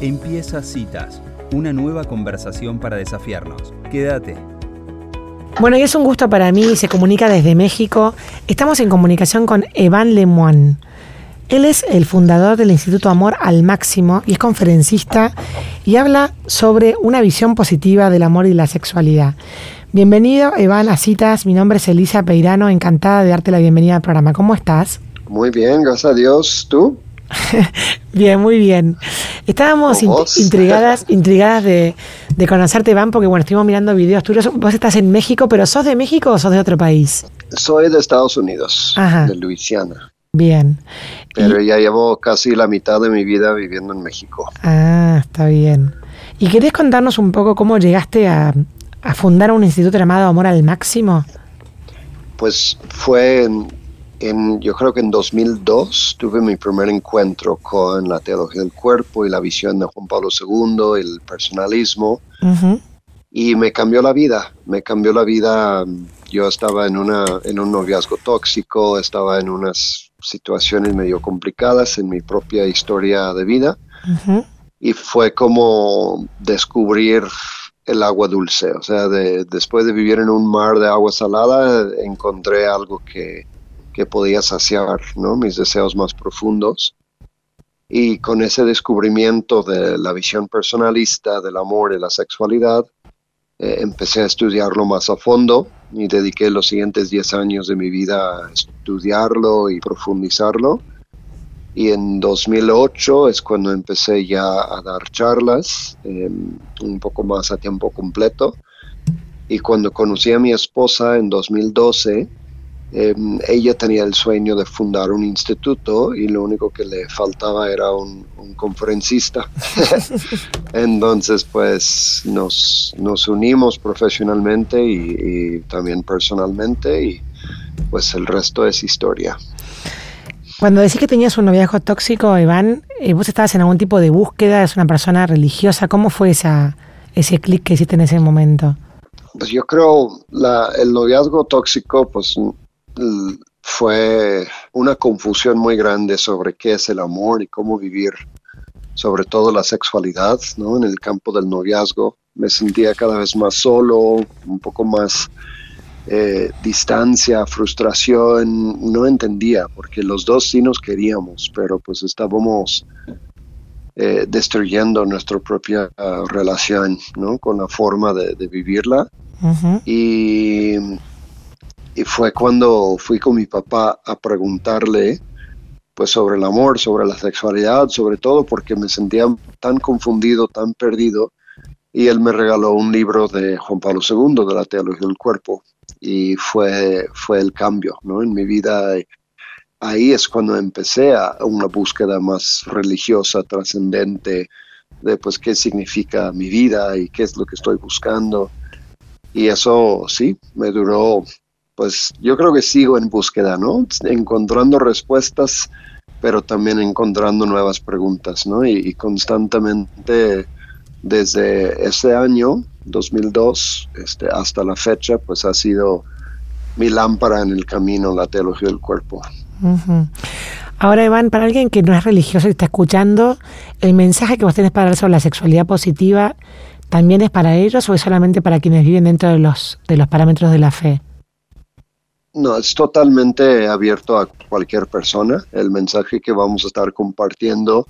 Empieza Citas, una nueva conversación para desafiarnos. Quédate. Bueno, y es un gusto para mí, se comunica desde México. Estamos en comunicación con Evan Lemoine. Él es el fundador del Instituto Amor al Máximo y es conferencista y habla sobre una visión positiva del amor y la sexualidad. Bienvenido, Evan, a Citas. Mi nombre es Elisa Peirano, encantada de darte la bienvenida al programa. ¿Cómo estás? Muy bien, gracias a Dios. ¿Tú? bien, muy bien. Estábamos intrigadas, intrigadas de, conocerte, Iván, porque bueno, estuvimos mirando videos tuyos. Vos estás en México, pero ¿sos de México o sos de otro país? Soy de Estados Unidos, de Luisiana. Bien. Pero ya llevo casi la mitad de mi vida viviendo en México. Ah, está bien. ¿Y querés contarnos un poco cómo llegaste a, a fundar un instituto llamado Amor al Máximo? Pues fue yo creo que en 2002 tuve mi primer encuentro con la teología del cuerpo y la visión de Juan Pablo II, el personalismo, y me cambió la vida, me cambió la vida. Yo estaba en, una, en un noviazgo tóxico, estaba en unas situaciones medio complicadas en mi propia historia de vida, y fue como descubrir el agua dulce, o sea, después de vivir en un mar de agua salada, encontré algo que que podía saciar ¿no? mis deseos más profundos. Y con ese descubrimiento de la visión personalista del amor y la sexualidad, eh, empecé a estudiarlo más a fondo y dediqué los siguientes 10 años de mi vida a estudiarlo y profundizarlo. Y en 2008 es cuando empecé ya a dar charlas, em, un poco más a tiempo completo. Y cuando conocí a mi esposa en 2012, Em, ella tenía el sueño de fundar un instituto y lo único que le faltaba era un, conferencista. Entonces, pues nos, nos unimos profesionalmente y, también personalmente y pues el resto es historia. Cuando decís que tenías un noviazgo tóxico, Iván, eh, ¿vos estabas en algún tipo de búsqueda? ¿Es una persona religiosa? ¿Cómo fue esa, ese clic que hiciste en ese momento? Pues yo creo la, el noviazgo tóxico, pues fue una confusión muy grande sobre qué es el amor y cómo vivir, sobre todo la sexualidad, ¿no? En el campo del noviazgo. Me sentía cada vez más solo, un poco más eh, distancia, frustración, no entendía, porque los dos sí nos queríamos, pero pues estábamos eh, destruyendo nuestra propia ah, relación, ¿no? Con la forma de, vivirla. Y y fue cuando fui con mi papá a preguntarle pues sobre el amor, sobre la sexualidad, sobre todo porque me sentía tan confundido, tan perdido. Y él me regaló un libro de Juan Pablo II, de la teología del cuerpo. Y fue, fue el cambio ¿no? en mi vida. Ahí es cuando empecé a una búsqueda más religiosa, trascendente, de pues qué significa mi vida y qué es lo que estoy buscando. Y eso sí, me duró pues yo creo que sigo en búsqueda, ¿no? Encontrando respuestas, pero también encontrando nuevas preguntas, ¿no? Y, constantemente desde ese año, 2002, este, hasta la fecha, pues ha sido mi lámpara en el camino, la teología del cuerpo. Ahora, Iván, para alguien que no es religioso y está escuchando, ¿el mensaje que vos tenés para dar sobre la sexualidad positiva también es para ellos o es solamente para quienes viven dentro de los, de los parámetros de la fe? No, es totalmente abierto a cualquier persona. El mensaje que vamos a estar compartiendo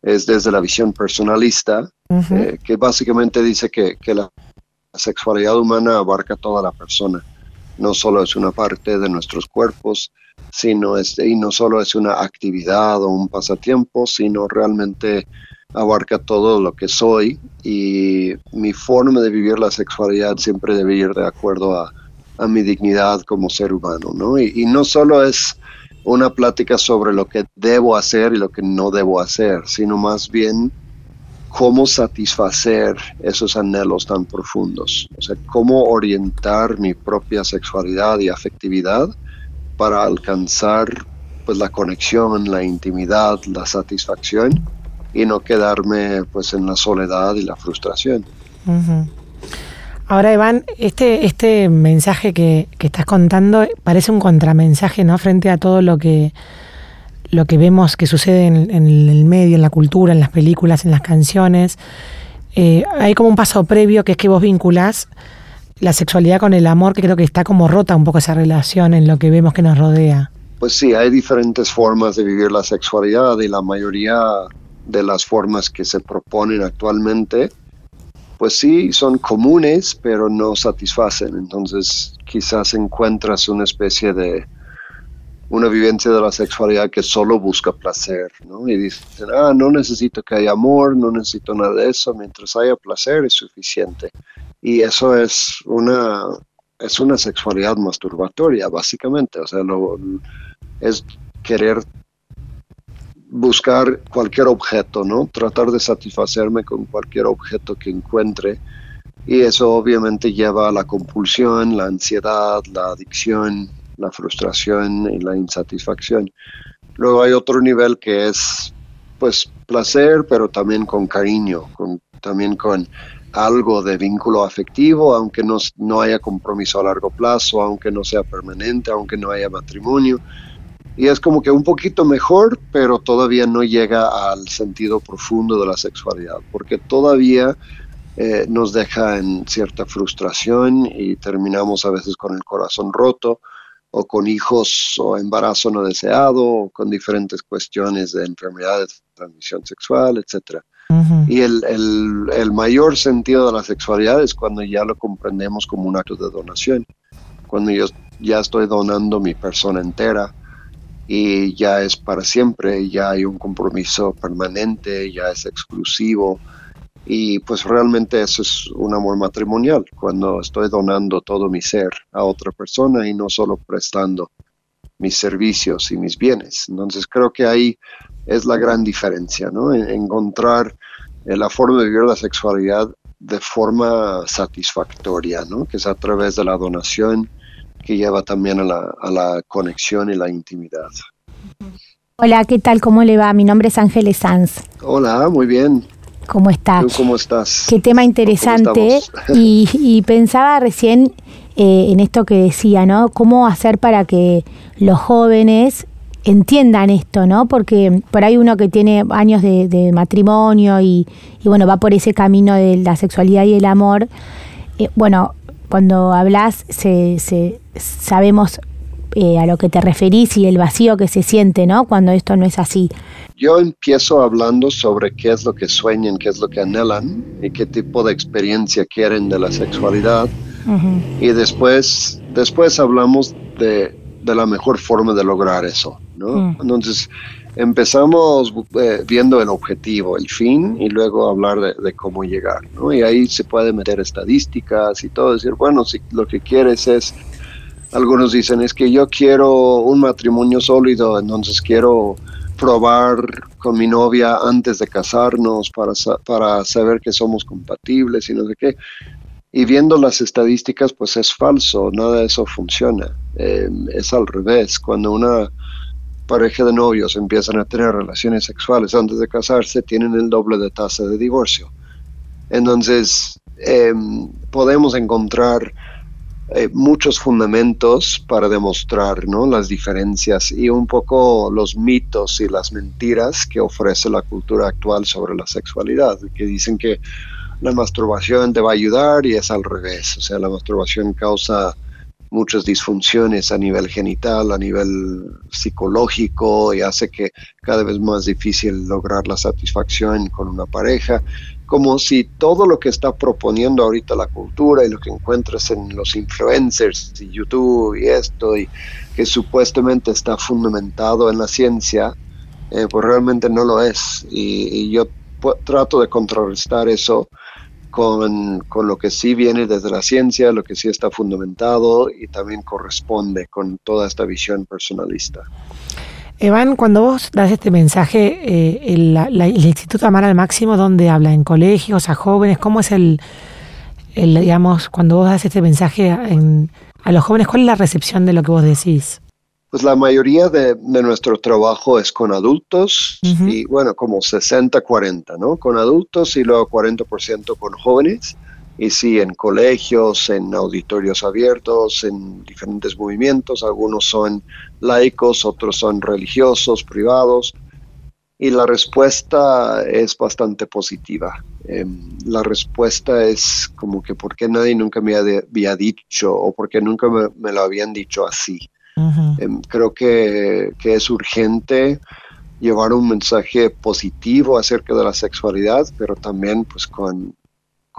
es desde la visión personalista, eh, que básicamente dice que, la sexualidad humana abarca toda la persona. No solo es una parte de nuestros cuerpos, sino es, y no solo es una actividad o un pasatiempo, sino realmente abarca todo lo que soy y mi forma de vivir la sexualidad siempre debe ir de acuerdo a, a mi dignidad como ser humano, ¿no? Y, no solo es una plática sobre lo que debo hacer y lo que no debo hacer, sino más bien cómo satisfacer esos anhelos tan profundos, o sea, cómo orientar mi propia sexualidad y afectividad para alcanzar pues la conexión, la intimidad, la satisfacción y no quedarme pues en la soledad y la frustración. Ahora, Iván, este, este mensaje que, estás contando parece un contramensaje, ¿no? Frente a todo lo que, lo que vemos que sucede en, el medio, en la cultura, en las películas, en las canciones, eh, hay como un paso previo que es que vos vinculás la sexualidad con el amor, que creo que está como rota un poco esa relación en lo que vemos que nos rodea. Pues sí, hay diferentes formas de vivir la sexualidad y la mayoría de las formas que se proponen actualmente, pues sí, son comunes, pero no satisfacen. Entonces quizás encuentras una especie de, una vivencia de la sexualidad que solo busca placer, ¿no? Y dicen, ah, no necesito que haya amor, no necesito nada de eso, mientras haya placer es suficiente. Y eso es una, es una sexualidad masturbatoria, básicamente, o sea, es querer buscar cualquier objeto, ¿no? Tratar de satisfacerme con cualquier objeto que encuentre. Y eso obviamente lleva a la compulsión, la ansiedad, la adicción, la frustración y la insatisfacción. Luego hay otro nivel que es pues placer, pero también con cariño, también con algo de vínculo afectivo, aunque no, no haya compromiso a largo plazo, aunque no sea permanente, aunque no haya matrimonio. Y es como que un poquito mejor, pero todavía no llega al sentido profundo de la sexualidad, porque todavía eh, nos deja en cierta frustración y terminamos a veces con el corazón roto o con hijos o embarazo no deseado, o con diferentes cuestiones de enfermedades de transmisión sexual, etc. Y el, el, mayor sentido de la sexualidad es cuando ya lo comprendemos como un acto de donación, cuando yo ya estoy donando mi persona entera y ya es para siempre, ya hay un compromiso permanente, ya es exclusivo, y pues realmente eso es un amor matrimonial, cuando estoy donando todo mi ser a otra persona y no solo prestando mis servicios y mis bienes. Entonces creo que ahí es la gran diferencia, ¿no? Encontrar la forma de vivir la sexualidad de forma satisfactoria, ¿no? Que es a través de la donación que lleva también a la, a la conexión y la intimidad. Hola, ¿qué tal? ¿Cómo le va? Mi nombre es Ángeles Sanz. Hola, muy bien. ¿Cómo estás? ¿Cómo estás? Qué tema interesante. Y, pensaba recién eh, en esto que decía, ¿no? ¿Cómo hacer para que los jóvenes entiendan esto, ¿no? Porque por ahí uno que tiene años de, matrimonio y, bueno, va por ese camino de la sexualidad y el amor, eh, bueno, cuando hablas se, se, sabemos eh, a lo que te referís y el vacío que se siente, ¿no? Cuando esto no es así. Yo empiezo hablando sobre qué es lo que sueñan, qué es lo que anhelan y qué tipo de experiencia quieren de la sexualidad. Y después, después hablamos de, de, la mejor forma de lograr eso, ¿no? Mm. Entonces, empezamos eh, viendo el objetivo, el fin, y luego hablar de, de, cómo llegar, ¿no? Y ahí se puede meter estadísticas y todo, decir, bueno, si lo que quieres es algunos dicen, es que yo quiero un matrimonio sólido, entonces quiero probar con mi novia antes de casarnos para, para saber que somos compatibles y no sé qué. Y viendo las estadísticas, pues es falso, nada de eso funciona. Em, es al revés, cuando una pareja de novios empiezan a tener relaciones sexuales antes de casarse, tienen el doble de tasa de divorcio. Entonces, em, podemos encontrar eh, muchos fundamentos para demostrar ¿no? las diferencias y un poco los mitos y las mentiras que ofrece la cultura actual sobre la sexualidad, que dicen que la masturbación te va a ayudar y es al revés, o sea, la masturbación causa muchas disfunciones a nivel genital, a nivel psicológico y hace que cada vez más difícil lograr la satisfacción con una pareja como si todo lo que está proponiendo ahorita la cultura y lo que encuentras en los influencers y YouTube y esto, y que supuestamente está fundamentado en la ciencia, eh, pues realmente no lo es. Y, yo trato de contrarrestar eso con, con, lo que sí viene desde la ciencia, lo que sí está fundamentado y también corresponde con toda esta visión personalista. Evan, cuando vos das este mensaje, eh, el, Instituto Amar al Máximo, ¿dónde habla? ¿En colegios, a jóvenes? ¿Cómo es el, digamos, cuando vos das este mensaje a los jóvenes, cuál es la recepción de lo que vos decís? Pues la mayoría de, nuestro trabajo es con adultos y bueno, como 60-40, ¿no? Con adultos y luego 40% con jóvenes. Y sí, en colegios, en auditorios abiertos, en diferentes movimientos, algunos son laicos, otros son religiosos, privados, y la respuesta es bastante positiva. Em, la respuesta es como que por qué nadie nunca me había dicho o por qué nunca me, lo habían dicho así. Em, creo que, que, es urgente llevar un mensaje positivo acerca de la sexualidad, pero también pues con,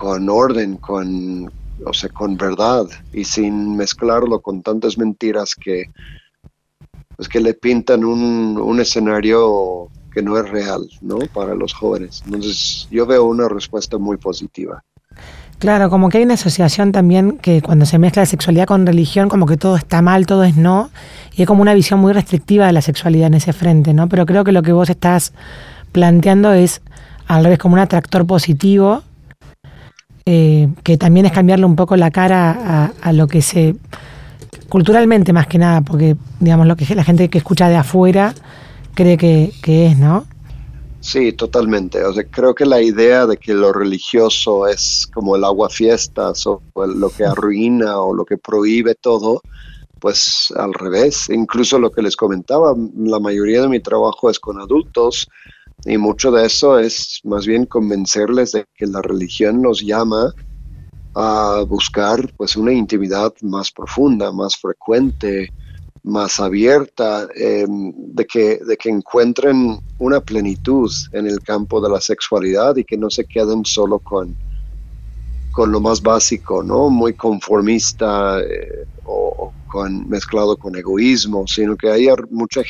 con orden, con, o sea, con verdad y sin mezclarlo con tantas mentiras que, pues, que le pintan un, un escenario que no es real, ¿no? Para los jóvenes. Entonces, yo veo una respuesta muy positiva. Claro, como que hay una asociación también que cuando se mezcla la sexualidad con religión, como que todo está mal, todo es no, y hay como una visión muy restrictiva de la sexualidad en ese frente, ¿no? Pero creo que lo que vos estás planteando es al revés, como un atractor positivo, eh, que también es cambiarle un poco la cara a, lo que se, culturalmente más que nada, porque digamos lo que la gente que escucha de afuera cree que, es, ¿no? Sí, totalmente. O sea, creo que la idea de que lo religioso es como el agua fiestas o lo que arruina o lo que prohíbe todo, pues al revés. Incluso lo que les comentaba, la mayoría de mi trabajo es con adultos y mucho de eso es más bien convencerles de que la religión nos llama a buscar pues una intimidad más profunda, más frecuente, más abierta, em, de, que, de que encuentren una plenitud en el campo de la sexualidad y que no se queden solo con, con lo más básico, ¿no? Muy conformista eh, con, mezclado con egoísmo, sino que haya mucha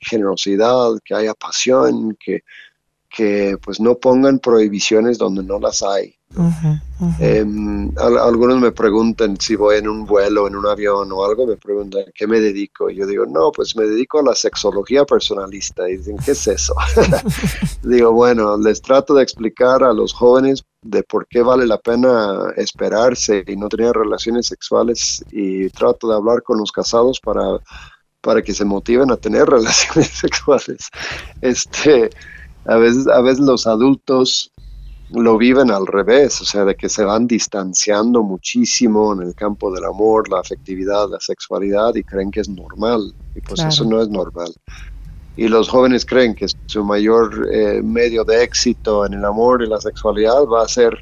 generosidad, que haya pasión, que, que pues no pongan prohibiciones donde no las hay. Em, algunos me preguntan si voy en un vuelo, en un avión o algo, me preguntan qué me dedico. Y yo digo, no, pues me dedico a la sexología personalista. Y dicen, ¿qué es eso? digo, bueno, les trato de explicar a los jóvenes de por qué vale la pena esperarse y no tener relaciones sexuales y trato de hablar con los casados para, para que se motiven a tener relaciones sexuales. Este, a veces, a veces los adultos lo viven al revés, o sea, de que se van distanciando muchísimo en el campo del amor, la afectividad, la sexualidad y creen que es normal. Y pues eso no es normal. Y los jóvenes creen que su mayor eh, medio de éxito en el amor y la sexualidad va a ser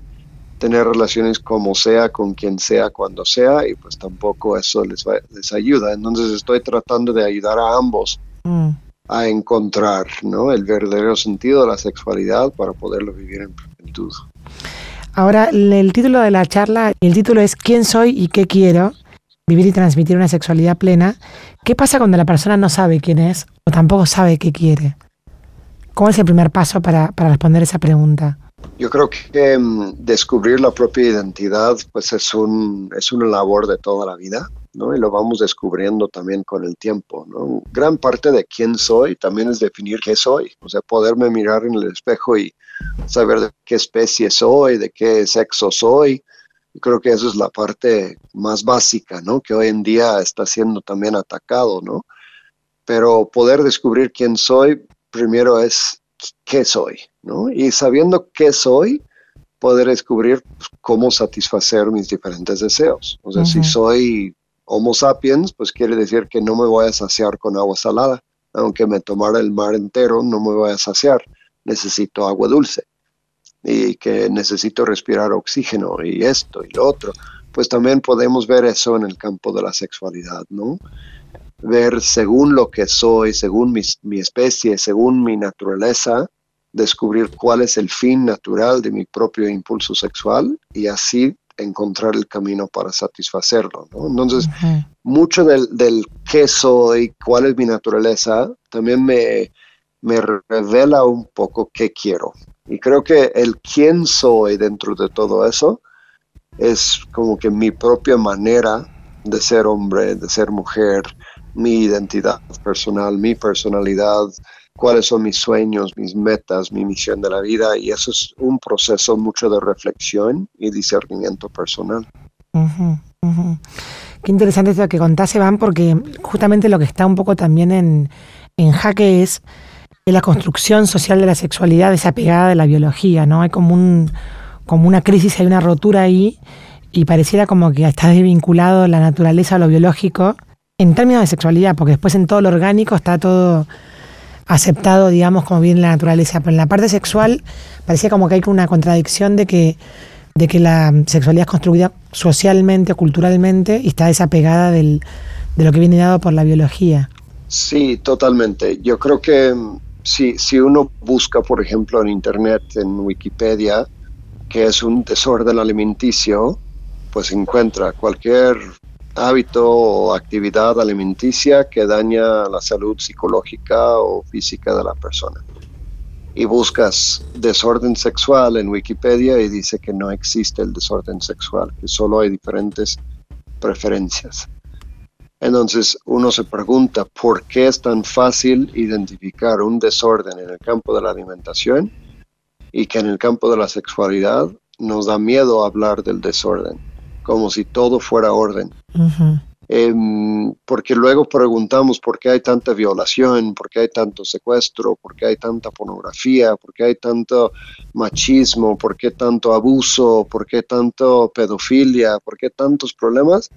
tener relaciones como sea, con quien sea, cuando sea, y pues tampoco eso les, les ayuda. Entonces estoy tratando de ayudar a ambos. Mm a encontrar ¿no? el verdadero sentido de la sexualidad para poderlo vivir en plenitud. Ahora, el título de la charla, el título es ¿Quién soy y qué quiero? Vivir y transmitir una sexualidad plena. ¿Qué pasa cuando la persona no sabe quién es o tampoco sabe qué quiere? ¿Cómo es el primer paso para, para responder esa pregunta? Yo creo que um, descubrir la propia identidad pues es, un, es una labor de toda la vida. ¿No? Y lo vamos descubriendo también con el tiempo, ¿no? Gran parte de quién soy también es definir qué soy, o sea, poderme mirar en el espejo y saber de qué especie soy, de qué sexo soy. creo que eso es la parte más básica, ¿no? Que hoy en día está siendo también atacado, ¿no? Pero poder descubrir quién soy, primero es qué soy, ¿no? Y sabiendo qué soy, poder descubrir cómo satisfacer mis diferentes deseos. O sea, si soy Homo sapiens, pues quiere decir que no me voy a saciar con agua salada. Aunque me tomara el mar entero, no me voy a saciar. Necesito agua dulce. Y que necesito respirar oxígeno y esto y lo otro. Pues también podemos ver eso en el campo de la sexualidad, ¿no? Ver según lo que soy, según mi, especie, según mi naturaleza, descubrir cuál es el fin natural de mi propio impulso sexual y así encontrar el camino para satisfacerlo. Entonces, mucho del, del qué soy, cuál es mi naturaleza, también me, me revela un poco qué quiero. Y creo que el quién soy dentro de todo eso es como que mi propia manera de ser hombre, de ser mujer, mi identidad personal, mi personalidad, cuáles son mis sueños, mis metas, mi misión de la vida y eso es un proceso mucho de reflexión y discernimiento personal. Qué interesante esto que contase, Van, porque justamente lo que está un poco también en, en jaque es la construcción social de la sexualidad desapegada de la biología, ¿no? Hay como un, como una crisis, hay una rotura ahí y pareciera como que está desvinculado la naturaleza a lo biológico en términos de sexualidad, porque después en todo lo orgánico está todo aceptado, digamos, como viene la naturaleza, pero en la parte sexual parecía como que hay una contradicción de que, de que la sexualidad es construida socialmente o culturalmente y está desapegada del, de lo que viene dado por la biología. Sí, totalmente. Yo creo que mm, si, si uno busca, por ejemplo, en Internet, en Wikipedia, que es un desorden alimenticio, pues encuentra cualquier hábito o actividad alimenticia que daña la salud psicológica o física de la persona. Y buscas desorden sexual en Wikipedia y dice que no existe el desorden sexual, que solo hay diferentes preferencias. Entonces uno se pregunta por qué es tan fácil identificar un desorden en el campo de la alimentación y que en el campo de la sexualidad nos da miedo hablar del desorden como si todo fuera orden. Em, porque luego preguntamos por qué hay tanta violación, por qué hay tanto secuestro, por qué hay tanta pornografía, por qué hay tanto machismo, por qué tanto abuso, por qué tanto pedofilia, por qué tantos problemas.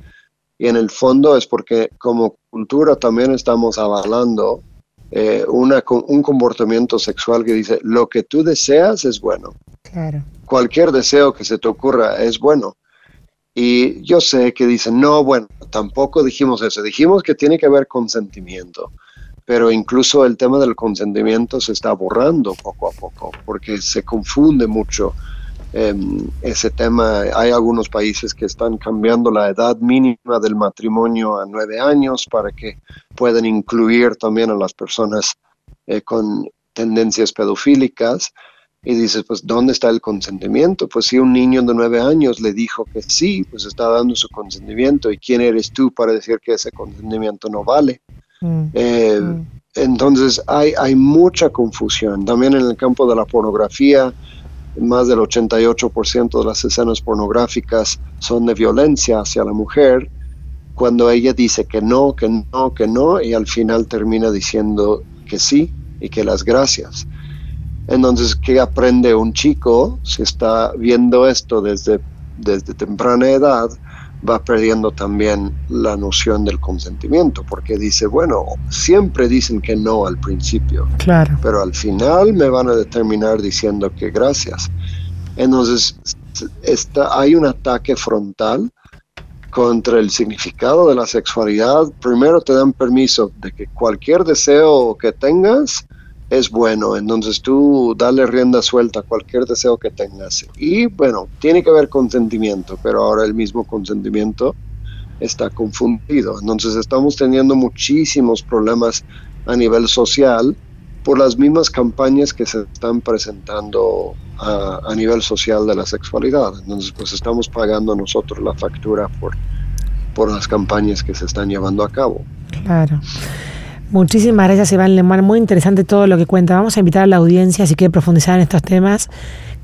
Y en el fondo es porque como cultura también estamos avalando eh, una, un comportamiento sexual que dice lo que tú deseas es bueno. Claro. Cualquier deseo que se te ocurra es bueno. Y yo sé que dicen, no, bueno, tampoco dijimos eso, dijimos que tiene que haber consentimiento, pero incluso el tema del consentimiento se está borrando poco a poco, porque se confunde mucho em, ese tema. Hay algunos países que están cambiando la edad mínima del matrimonio a nueve años para que puedan incluir también a las personas eh, con tendencias pedofílicas y dices, pues, ¿dónde está el consentimiento? Pues si un niño de nueve años le dijo que sí, pues está dando su consentimiento. ¿Y quién eres tú para decir que ese consentimiento no vale? Mm. Eh, mm. Entonces hay, hay mucha confusión. También en el campo de la pornografía, más del 88% de las escenas pornográficas son de violencia hacia la mujer, cuando ella dice que no, que no, que no, y al final termina diciendo que sí y que las gracias. Entonces, ¿qué aprende un chico si está viendo esto desde, desde temprana edad? va perdiendo también la noción del consentimiento, porque dice, bueno, siempre dicen que no al principio, claro. pero al final me van a determinar diciendo que gracias. Entonces, está, hay un ataque frontal contra el significado de la sexualidad. Primero te dan permiso de que cualquier deseo que tengas, es bueno. Entonces tú dale rienda suelta a cualquier deseo que tengas. Y bueno, tiene que haber consentimiento, pero ahora el mismo consentimiento está confundido. Entonces estamos teniendo muchísimos problemas a nivel social por las mismas campañas que se están presentando a, a, nivel social de la sexualidad. Entonces, pues estamos pagando nosotros la factura por, por las campañas que se están llevando a cabo. Claro. Muchísimas gracias, Iván Lemar. Muy interesante todo lo que cuenta. Vamos a invitar a la audiencia, si quiere profundizar en estos temas,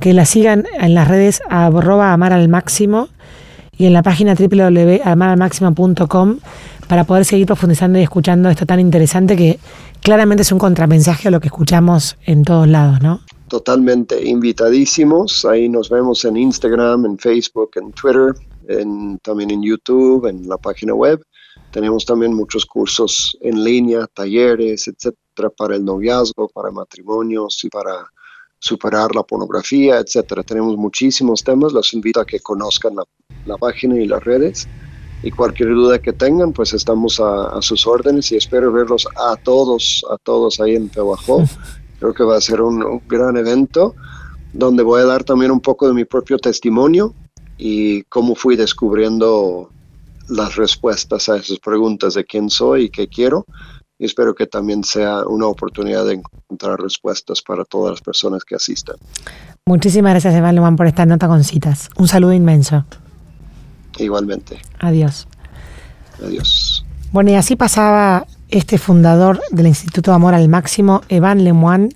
que la sigan en las redes arroba amar al máximo y en la página www.amaralmáximo.com para poder seguir profundizando y escuchando esto tan interesante que claramente es un contramensaje a lo que escuchamos en todos lados, ¿no? Totalmente invitadísimos. Ahí nos vemos en Instagram, en Facebook, en Twitter, en, también en YouTube, en la página web. Tenemos también muchos cursos en línea, talleres, etcétera, para el noviazgo, para matrimonios y para superar la pornografía, etcétera. Tenemos muchísimos temas. Los invito a que conozcan la, página y las redes. Y cualquier duda que tengan, pues estamos a, sus órdenes y espero verlos a todos, a todos ahí en Pehuajó. Creo que va a ser un gran evento donde voy a dar también un poco de mi propio testimonio y cómo fui descubriendo las respuestas a esas preguntas de quién soy y qué quiero. Y espero que también sea una oportunidad de encontrar respuestas para todas las personas que asistan. Muchísimas gracias, Evan por esta nota con citas. Un saludo inmenso. Igualmente. Adiós. Adiós. Bueno, y así pasaba este fundador del Instituto Amor al Máximo, Evan Lemoine,